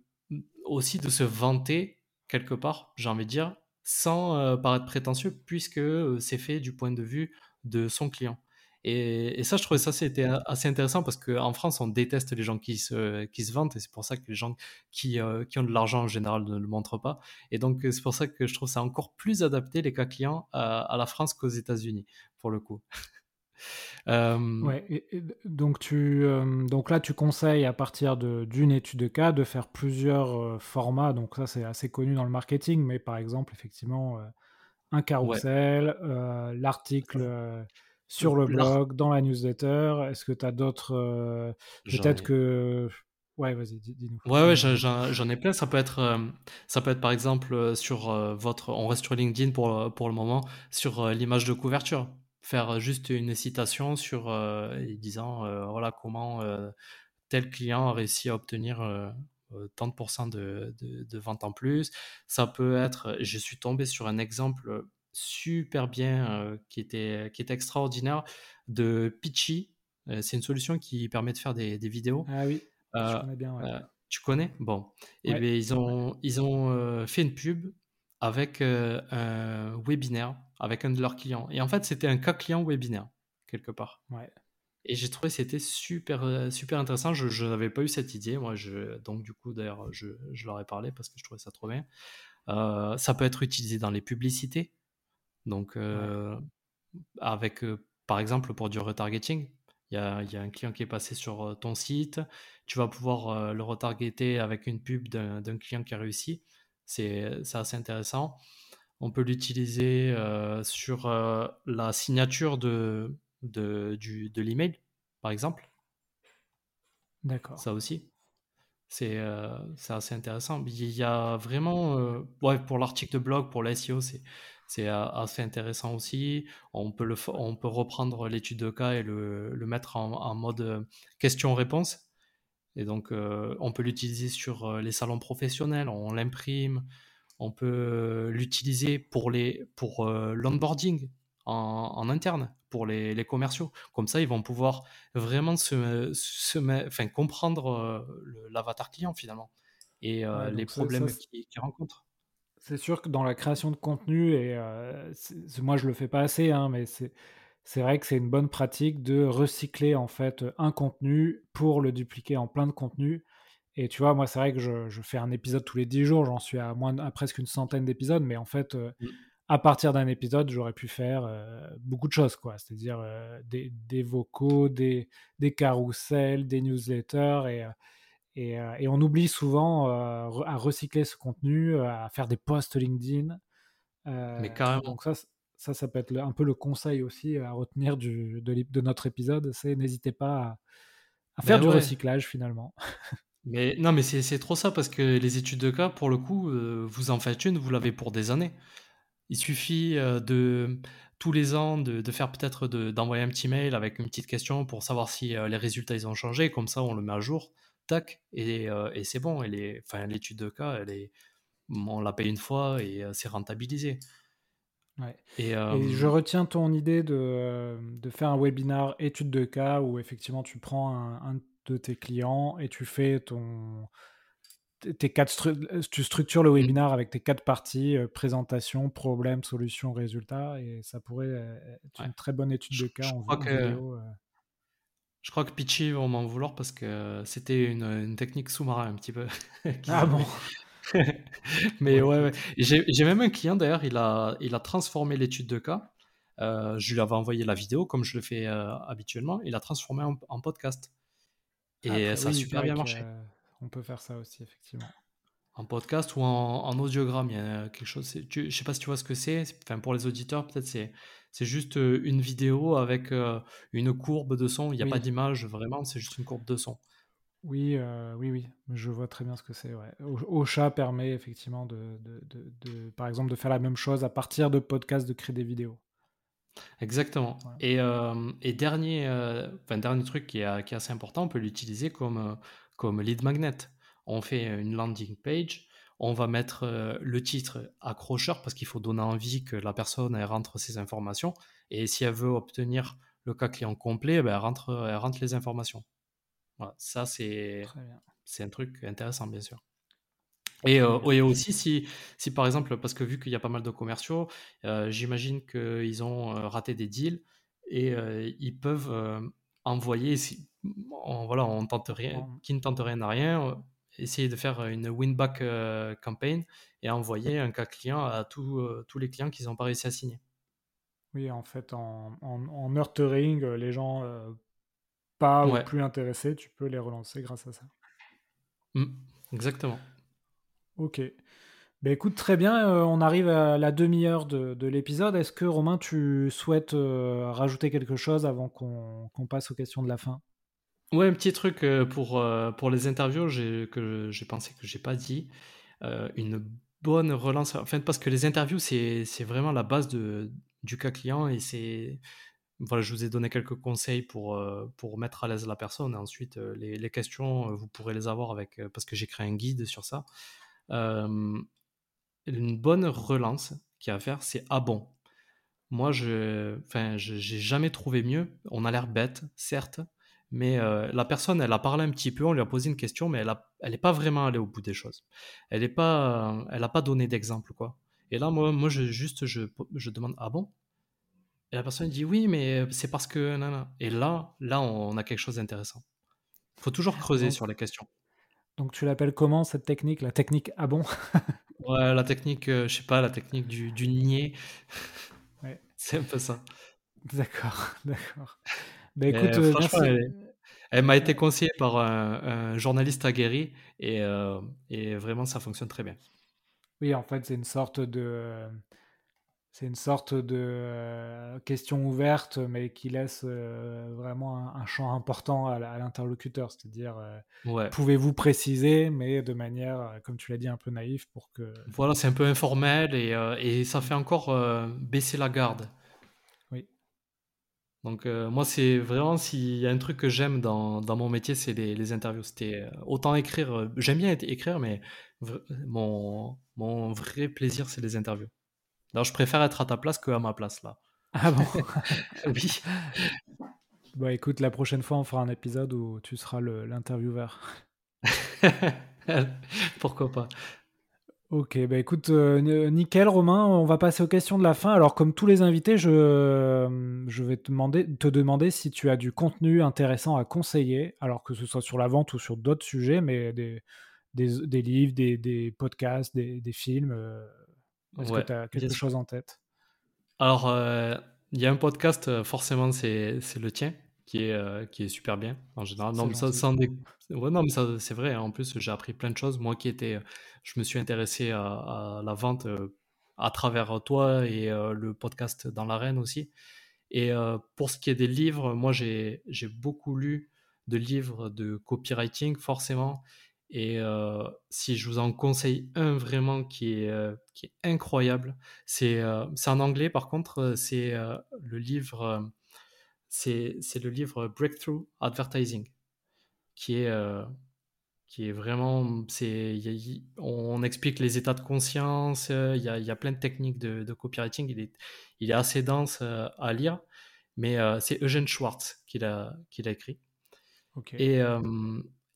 aussi de se vanter quelque part, j'ai envie de dire, sans, heu, paraître prétentieux puisque, heu, c'est fait du point de vue de son client et ça, je trouvais ça, c'était assez intéressant parce qu'en France, on déteste les gens qui se qui se vantent et c'est pour ça que les gens qui, heu, qui ont de l'argent en général ne le montrent pas et donc c'est pour ça que je trouve ça encore plus adapté les cas clients à la France qu'aux États-Unis, pour le coup. <laughs> Hem, Ouais et et d donc tu, hem, donc là, tu conseilles à partir d'une étude de cas de faire plusieurs, heu, formats, donc ça, c'est assez connu dans le marketing, mais par exemple, effectivement, un ouais, carrousel, heu, l'article, sur le blog, dans la newsletter. Est-ce que tu as d'autres, peut-être ai que ouais, vas-y, dis dis-nous, Ouais, ouais, j'en ai plein. Ça peut être, ça peut être par exemple, sur, votre on reste sur LinkedIn pour, pour le moment, sur, l'image de couverture. Faire, juste une citation sur, disant, voilà comment, tel client a réussi à obtenir, tant de pourcents de de ventes en plus. Ça peut être, je suis tombé sur un exemple, super bien, qui était qui était extraordinaire de Pitchy. C'est une solution qui permet de faire des des vidéos Ah oui, je connais bien, ouais. tu connais? Bon et Ouais, beh, ils ont ils ont, fait une pub avec, un webinaire avec un de leurs clients et en fait, c'était un cas client webinaire, quelque part ouais. et j'ai trouvé que c'était super, heu, super intéressant. Je je n'avais pas eu cette idée, moi, je donc du coup, d'ailleurs, je je leur ai parlé parce que je trouvais ça trop bien. Heu, ça peut être utilisé dans les publicités, donc Ouais. heu, avec, par exemple, pour du retargeting. Il y a, un client qui est passé sur ton site, tu vas pouvoir le retargeter avec une pub d'un client qui a réussi. C'est assez intéressant. On peut l'utiliser sur la signature de, de, de l'email, par exemple. D'accord. Ça aussi. C'est assez intéressant. Il y a vraiment, ouais, pour l'article de blog, pour l'SEO, c'est c'est assez intéressant aussi. On peut, le, on peut reprendre l'étude de cas et le, le mettre en, en mode question-réponse. Et donc, on peut l'utiliser sur les salons professionnels, on l'imprime, on peut l'utiliser pour les pour l'onboarding en, interne pour les, les, commerciaux. Comme ça, ils vont pouvoir vraiment se, se enfin, comprendre l'avatar client finalement et les problèmes qu'ils rencontrent. C'est sûr que dans la création de contenu, et moi je le fais pas assez, hein, mais c'est vrai que c'est une bonne pratique de recycler en fait un contenu pour le dupliquer en plein de contenus. Et tu vois, moi c'est vrai que je, fais un épisode tous les 10 jours, j'en suis à, moins, à presque une centaine d'épisodes, mais en fait, mmh. à partir d'un épisode, j'aurais pu faire beaucoup de choses, quoi. C'est-à-dire des, des, vocaux, des, des carousels, des newsletters, et euh, et, on oublie souvent euh, à recycler ce contenu, euh, à faire des posts LinkedIn. Mais carrément. Donc ça, ça, ça peut être un peu le conseil aussi à retenir du, de, notre épisode, c'est n'hésitez pas à, faire ben du recyclage finalement. <laughs> Mais non, mais c'est trop ça parce que les études de cas, pour le coup, vous en faites une, vous l'avez pour des années. Il suffit de tous les ans de, de faire peut-être d'envoyer un petit mail avec une petite question pour savoir si les résultats ils ont changé. Comme ça, on le met à jour et, et c'est bon. enfin, l'étude de cas, elle est, on la paye une fois et c'est rentabilisé. Et, je retiens ton idée de, de, faire un webinar étude de cas où effectivement tu prends un, de tes clients et tu fais ton tes quatre tu structures le mmh. webinar avec tes quatre parties présentation, problème, solution, résultat et ça pourrait être une très bonne étude de cas en, vidéo. Je crois que Pitchy va m'en vouloir parce que c'était une, technique sous-marin un petit peu. <laughs> ah bon? <laughs> Mais ouais, ouais. J'ai même un client d'ailleurs, il a, il a transformé l'étude de cas. Euh, je lui avais envoyé la vidéo comme je le fais euh, habituellement. Il a transformé en, podcast. Et ça a super bien marché. on peut faire ça aussi, effectivement. En podcast ou en, en audiogramme, il y a quelque chose. Je sais pas si tu vois ce que c'est. Enfin, pour les auditeurs, peut-être c'est c'est juste une vidéo avec une courbe de son. Il n'y a pas d'image vraiment, c'est juste une courbe de son. Oui, oui, oui, je vois très bien ce que c'est. Ouais. Ocha permet effectivement de, par exemple, de faire la même chose à partir de podcasts, de créer des vidéos. Exactement. Et, dernier, enfin, dernier truc qui est, qui est, assez important, on peut l'utiliser comme, comme lead magnet. On fait une landing page on va mettre euh, le titre accrocheur parce qu'il faut donner envie que la personne rentre ses informations. Et si elle veut obtenir le cas client complet, ben, elle, rentre, rentre les informations. Voilà, ça c'est un truc intéressant bien sûr. Et, euh, aussi si, si par exemple, parce que vu qu'il y a pas mal de commerciaux, euh, j'imagine qu'ils ont raté des deals et ils peuvent envoyer, si, on, voilà, on tente rien, qui ne tente rien à rien, essayer de faire une win-back euh, campaign et envoyer un cas client à euh, tous les clients qui n'ont pas réussi à signer. Oui, en fait, en, en, nurturing, euh, les gens pas ou plus intéressés, tu peux les relancer grâce à ça. Mmh, exactement. Ok. Ben écoute, très bien, on arrive à la demi-heure de, l'épisode. Est-ce que Romain, tu souhaites rajouter quelque chose avant qu'on passe aux questions de la fin? Ouais, un petit truc euh, pour, euh, pour les interviews que j'ai pensé que j'ai pas dit. Euh, une bonne relance, en fait, parce que les interviews, c'est vraiment la base de, du cas client et c'est. Voilà, je vous ai donné quelques conseils pour, pour mettre à l'aise la personne. ensuite, les, les, questions, vous pourrez les avoir avec, parce que j'ai créé un guide sur ça. Une bonne relance qu'il y a à faire, c'est ah bon. Moi, je, enfin, j'ai jamais trouvé mieux. On a l'air bête, certes, mais euh, la personne, elle a parlé un petit peu, on lui a posé une question, mais elle n'est pas vraiment allée au bout des choses. Elle n'a pas, elle pas donné d'exemple, quoi. Et là, moi, moi je, juste, je, je demande, ah bon? Et la personne dit, oui, mais c'est parce que... Et là, là, on a quelque chose d'intéressant. Il faut toujours creuser sur les questions. Donc tu l'appelles comment cette technique? La technique ah bon? Ouais, la technique, je euh, je sais pas, la technique du, du nier. <laughs> Ouais. <laughs> c'est un peu ça. D'accord, <laughs> d'accord. Bah, écoute, elle, m'a été conseillée par un, journaliste aguerri et, et vraiment ça fonctionne très bien. Oui, en fait, c'est une sorte de c'est une sorte de euh, question ouverte, mais qui laisse euh, vraiment un, champ important à, l'interlocuteur. C'est-à-dire, euh, pouvez-vous préciser, mais de manière, comme tu l'as dit, un peu naïve pour que. Voilà, c'est un peu informel et, et ça fait encore baisser la garde. Oui. Donc, moi, c'est vraiment, s'il y a un truc que j'aime dans, dans, mon métier, c'est les, les, interviews. C'était autant écrire, j'aime bien écrire, mais mon, mon vrai plaisir, c'est les interviews. Alors, je préfère être à ta place qu'à ma place, là. Ah bon? <laughs> <laughs> Oui. Bah écoute, la prochaine fois, on fera un épisode où tu seras l'intervieweur. <laughs> Pourquoi pas Ok, bah écoute, euh, nickel Romain, on va passer aux questions de la fin. Alors comme tous les invités, je, euh, je vais te demander, te demander si tu as du contenu intéressant à conseiller, alors que ce soit sur la vente ou sur d'autres sujets, mais des, des, des livres, des, des, podcasts, des, des films, euh, est-ce que tu as quelque chose en tête? Alors, euh, il y a un podcast, euh, forcément, c'est le tien, qui est, euh, qui est super bien, en général. Non, mais ça, non, mais ça, c'est vrai. Hein. En plus, j'ai appris plein de choses. Moi qui étais, je me suis intéressé à, la vente à travers toi et le podcast dans l'arène aussi. Et pour ce qui est des livres, moi, j'ai beaucoup lu de livres de copywriting, forcément. Et euh, si je vous en conseille un vraiment qui est, euh, qui est incroyable, c'est euh, en anglais par contre, c'est le livre c'est le livre Breakthrough Advertising qui est qui est vraiment c'est on explique les états de conscience, il y a, y a plein de techniques de, de, copywriting, il est il est assez dense à lire, mais c'est Eugène Schwartz qui l'a qui l'a écrit. Et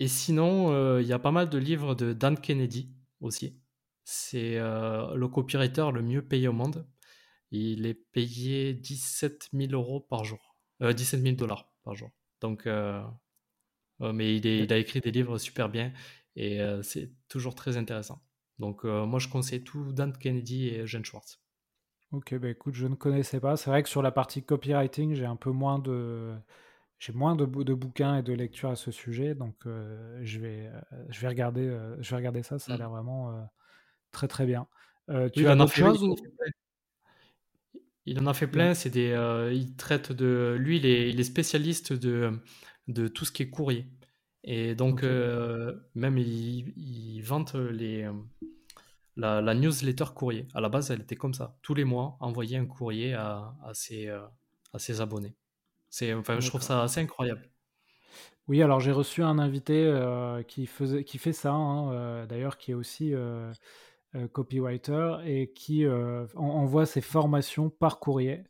et sinon, euh, il y a pas mal de livres de Dan Kennedy aussi. C'est euh, le copywriter le mieux payé au monde. Il est payé 17 000 euros par jour. 17 euh, 000 dollars par jour. Donc, mais il, a écrit des livres super bien et c'est toujours très intéressant. Donc, moi, je conseille tout Dan Kennedy et Eugene Schwartz. Ok, bah écoute, je ne connaissais pas. C'est vrai que sur la partie copywriting, j'ai un peu moins de j'ai moins de, de, bouquins et de lectures à ce sujet, donc euh, je, vais, euh, je, vais regarder, euh, je vais regarder ça, ça a mmh. l'air vraiment très très bien. tu as d'autres choses Il en a fait plein, c'est des, il traite de... Lui, il est, il est, spécialiste de, de tout ce qui est courrier. Et donc, même, il, il, vante les, la, la, newsletter courrier. À la base, elle était comme ça. Tous les mois, envoyer un courrier à, à, ses, à ses abonnés. C'est, enfin, je trouve ça assez incroyable. Oui, alors j'ai reçu un invité euh, qui, faisait, qui fait ça, hein, euh, d'ailleurs, qui est aussi euh, copywriter et qui envoie ses formations par courrier.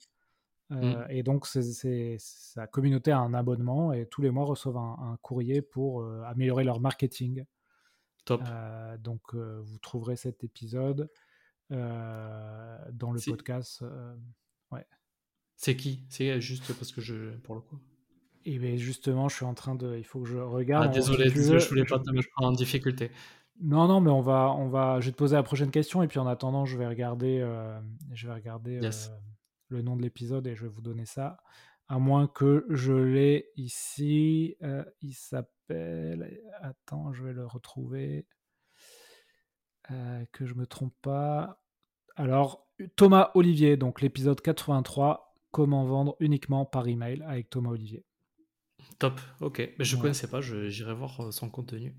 Mmh. Et donc, c'est, sa communauté a un abonnement et tous les mois reçoivent un, courrier pour améliorer leur marketing. Top. donc, vous trouverez cet épisode dans le podcast. C'est qui? C'est juste parce que je. Pour le coup. Et bien justement, je suis en train de. Il faut que je regarde. Ah, désolé, je voulais pas te mettre en difficulté. Non, non, mais on va, on va. Je vais te poser la prochaine question et puis en attendant, je vais regarder, euh, je vais regarder euh, le nom de l'épisode et je vais vous donner ça. À moins que je l'ai ici. Euh, il s'appelle. Attends, je vais le retrouver. que je me trompe pas. Alors, Thomas Olivier, donc l'épisode 83, Comment vendre uniquement par email avec Thomas Olivier. Top, ok. Mais je ne connaissais pas, j'irai voir euh, son contenu.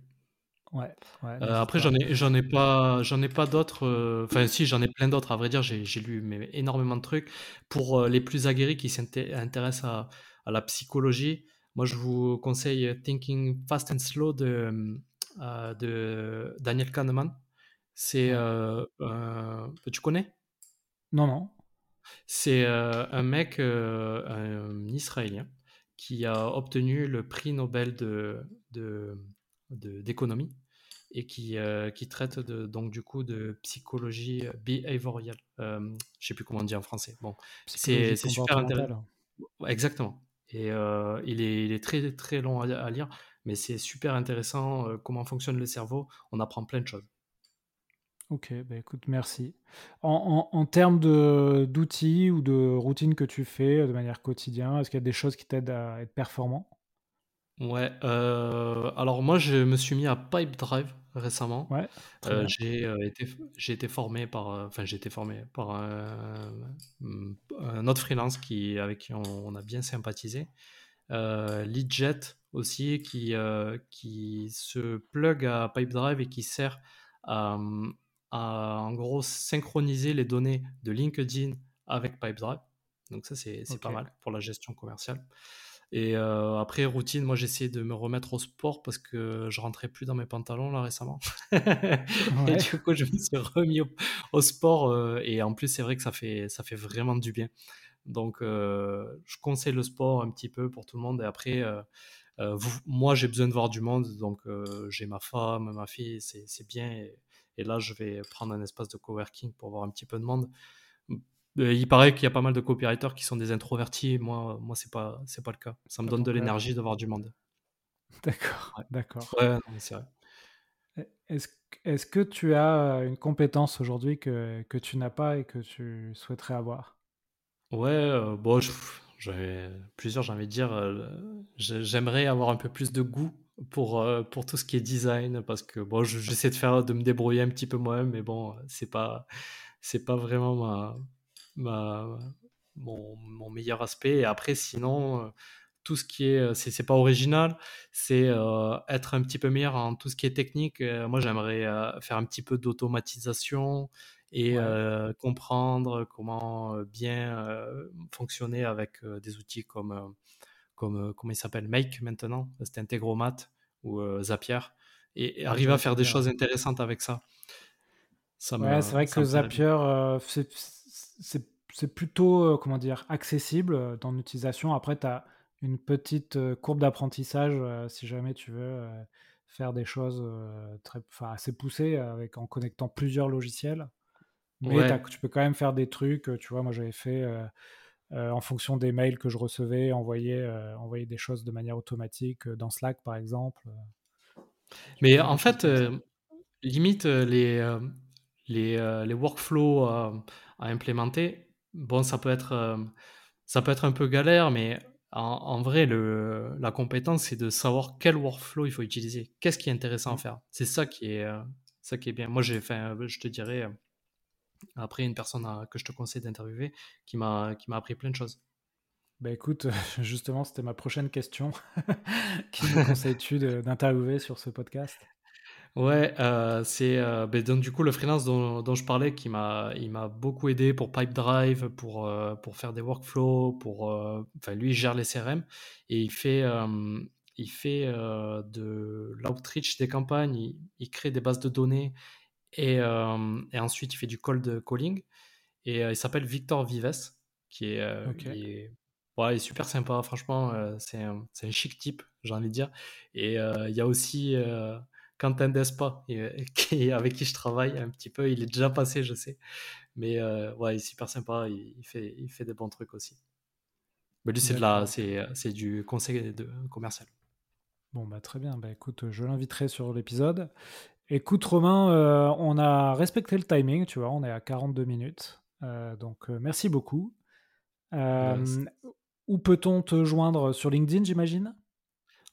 Ouais. Euh, après, j'en ai, j'en ai pas, j'en ai pas d'autres. Euh, enfin, si, j'en ai plein d'autres. À vrai dire, j'ai, lu mais, énormément de trucs. Pour les plus aguerris qui s'intéressent à, à, la psychologie, moi, je vous conseille Thinking Fast and Slow de, de Daniel Kahneman. C'est, tu connais? Non, non. C'est euh, un mec, euh, un Israélien, qui a obtenu le prix Nobel de, d'économie et qui, euh, qui traite de, donc du coup de psychologie behaviorale. Euh, je sais plus comment on dit en français. Bon, c'est, super intéressant. Exactement. Et il, est, il est très très long à, lire, mais c'est super intéressant comment fonctionne le cerveau. On apprend plein de choses. Ok, bah écoute, merci. En, termes d'outils ou de routines que tu fais de manière quotidienne, est-ce qu'il y a des choses qui t'aident à être performant? Ouais, euh, alors moi je me suis mis à Pipedrive récemment. Ouais, euh, j'ai euh, été, j'ai été formé par, enfin j'ai été formé par un, autre freelance qui, avec qui on, a bien sympathisé. Leadjet aussi qui, qui se plug à Pipedrive et qui sert à, à en gros synchroniser les données de LinkedIn avec Pipedrive. Donc ça c'est pas mal pour la gestion commerciale. Et euh, après, routine, moi j'essaie de me remettre au sport parce que je rentrais plus dans mes pantalons là récemment. <laughs> Et du coup, je me suis remis au, sport. Euh, et en plus, c'est vrai que ça fait, ça fait vraiment du bien. Donc, euh, je conseille le sport un petit peu pour tout le monde. Et après, moi j'ai besoin de voir du monde. Donc, j'ai ma femme, ma fille, c'est bien. Et, et, là, je vais prendre un espace de coworking pour voir un petit peu de monde. Euh, il paraît qu'il y a pas mal de copywriters qui sont des introvertis. Moi, moi c'est pas, c'est pas le cas. Ça me donne de l'énergie de voir du monde. D'accord, d'accord. Ouais, c'est vrai. Est-ce, est-ce que tu as une compétence aujourd'hui que, que tu n'as pas et que tu souhaiterais avoir? Ouais, euh, bon, j'avais plusieurs, j'ai envie de dire, euh, j'aimerais avoir un peu plus de goût pour, pour tout ce qui est design parce que bon, j'essaie de faire, de me débrouiller un petit peu moi-même, mais bon, c'est pas, c'est pas vraiment ma, ma, mon, mon, meilleur aspect. Et après, sinon, euh, tout ce qui est, euh, c'est pas original, c'est euh, être un petit peu meilleur en tout ce qui est technique. moi, j'aimerais faire un petit peu d'automatisation et comprendre comment bien fonctionner avec des outils comme, comme comment il s'appelle, Make maintenant, c'est Integromat ou Zapier, et, arriver à faire des choses intéressantes avec ça. ça ouais, c'est vrai que Zapier, c'est plutôt euh, comment dire, accessible euh, dans l'utilisation. Après, tu as une petite euh, courbe d'apprentissage si jamais tu veux faire des choses très, assez poussées avec, en connectant plusieurs logiciels. Mais tu peux quand même faire des trucs. Tu vois, moi j'avais fait en fonction des mails que je recevais, envoyer, envoyer des choses de manière automatique dans Slack par exemple. Mais en fait, limite les, les, les workflows à implémenter, bon, ça peut être, euh, ça peut être un peu galère, mais en, vrai, le, la compétence, c'est de savoir quel workflow il faut utiliser. Qu'est-ce qui est intéressant à mmh. faire? C'est ça qui est, euh, ça qui est bien. Moi, j'ai fait, euh, je te dirais, après une personne que je te conseille d'interviewer qui m'a qui m'a appris plein de choses. Bah écoute, <laughs> justement, c'était ma prochaine question. <laughs> qui me conseilles-tu d'interviewer sur ce podcast? Ouais, euh, c'est euh, ben, donc du coup le freelance dont, dont je parlais qui m'a il m'a beaucoup aidé pour Pipedrive, pour euh, pour faire des workflows, pour enfin lui il gère les CRM et il fait il fait de l'outreach des campagnes, il, crée des bases de données et, et ensuite il fait du cold calling et il s'appelle Victor Vives qui est, est ouais, il est super sympa franchement c'est un, un chic type j'ai envie de dire et il y a aussi Quentin Despa, euh, <laughs> qui, avec qui je travaille un petit peu. Il est déjà passé, je sais. Mais euh, ouais, il est super sympa. Il, fait, il fait des bons trucs aussi. Mais lui, c'est, de la, c'est, c'est du conseil de, commercial. Bon, bah, très bien. Bah, écoute, je l'inviterai sur l'épisode. Écoute, Romain, euh, on a respecté le timing, tu vois, on est à 42 minutes. donc, merci beaucoup. où peut-on te joindre? Sur LinkedIn, j'imagine?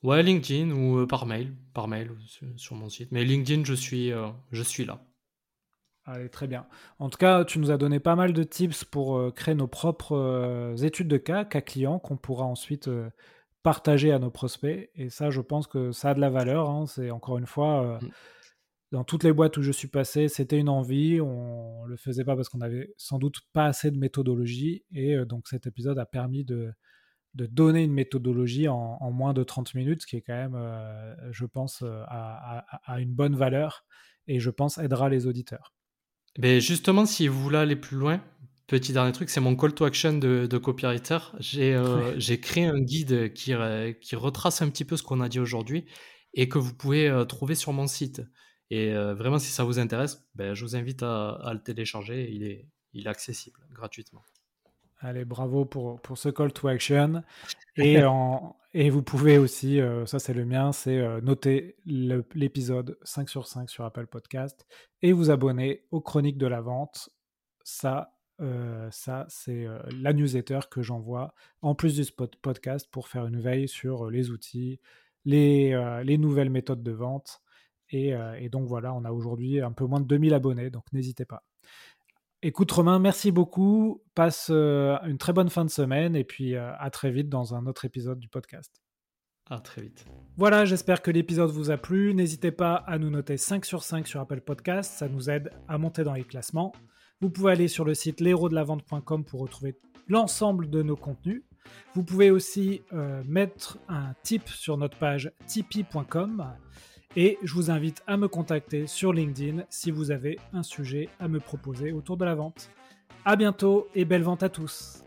Ouais, LinkedIn ou euh, par mail, par mail sur, mon site. Mais LinkedIn, je suis, euh, je suis là. Allez, très bien. En tout cas, tu nous as donné pas mal de tips pour euh, créer nos propres études de cas, cas clients, qu'on pourra ensuite partager à nos prospects. Et ça, je pense que ça a de la valeur. Hein. C'est encore une fois, mm. Dans toutes les boîtes où je suis passé, c'était une envie. On le faisait pas parce qu'on avait sans doute pas assez de méthodologie. Et donc cet épisode a permis de, de donner une méthodologie en, moins de 30 minutes, ce qui est quand même, euh, je pense, euh, à, une bonne valeur et je pense aidera les auditeurs. Mais justement, si vous voulez aller plus loin, petit dernier truc, c'est mon call to action de, copywriter. Euh, <laughs> j'ai créé un guide qui, qui retrace un petit peu ce qu'on a dit aujourd'hui et que vous pouvez trouver sur mon site. Et vraiment, si ça vous intéresse, ben, je vous invite à, à, le télécharger. Il est, il est accessible gratuitement. Allez, bravo pour, pour ce call to action. <laughs> Et, et vous pouvez aussi, ça c'est le mien, c'est noter l'épisode 5 sur 5 sur Apple Podcast et vous abonner aux chroniques de la vente. Ça, ça c'est la newsletter que j'envoie en plus du spot podcast pour faire une veille sur les outils, les, les nouvelles méthodes de vente. Et, et donc voilà, on a aujourd'hui un peu moins de 2000 abonnés, donc n'hésitez pas. Écoute Romain, merci beaucoup. Passe euh, une très bonne fin de semaine et puis euh, à très vite dans un autre épisode du podcast. À très vite. Voilà, j'espère que l'épisode vous a plu. N'hésitez pas à nous noter 5 sur 5 sur Apple Podcast, ça nous aide à monter dans les classements. Vous pouvez aller sur le site l'héros-de-la-vente.com pour retrouver l'ensemble de nos contenus. Vous pouvez aussi euh, mettre un tip sur notre page tipeee.com et je vous invite à me contacter sur LinkedIn si vous avez un sujet à me proposer autour de la vente. A bientôt et belle vente à tous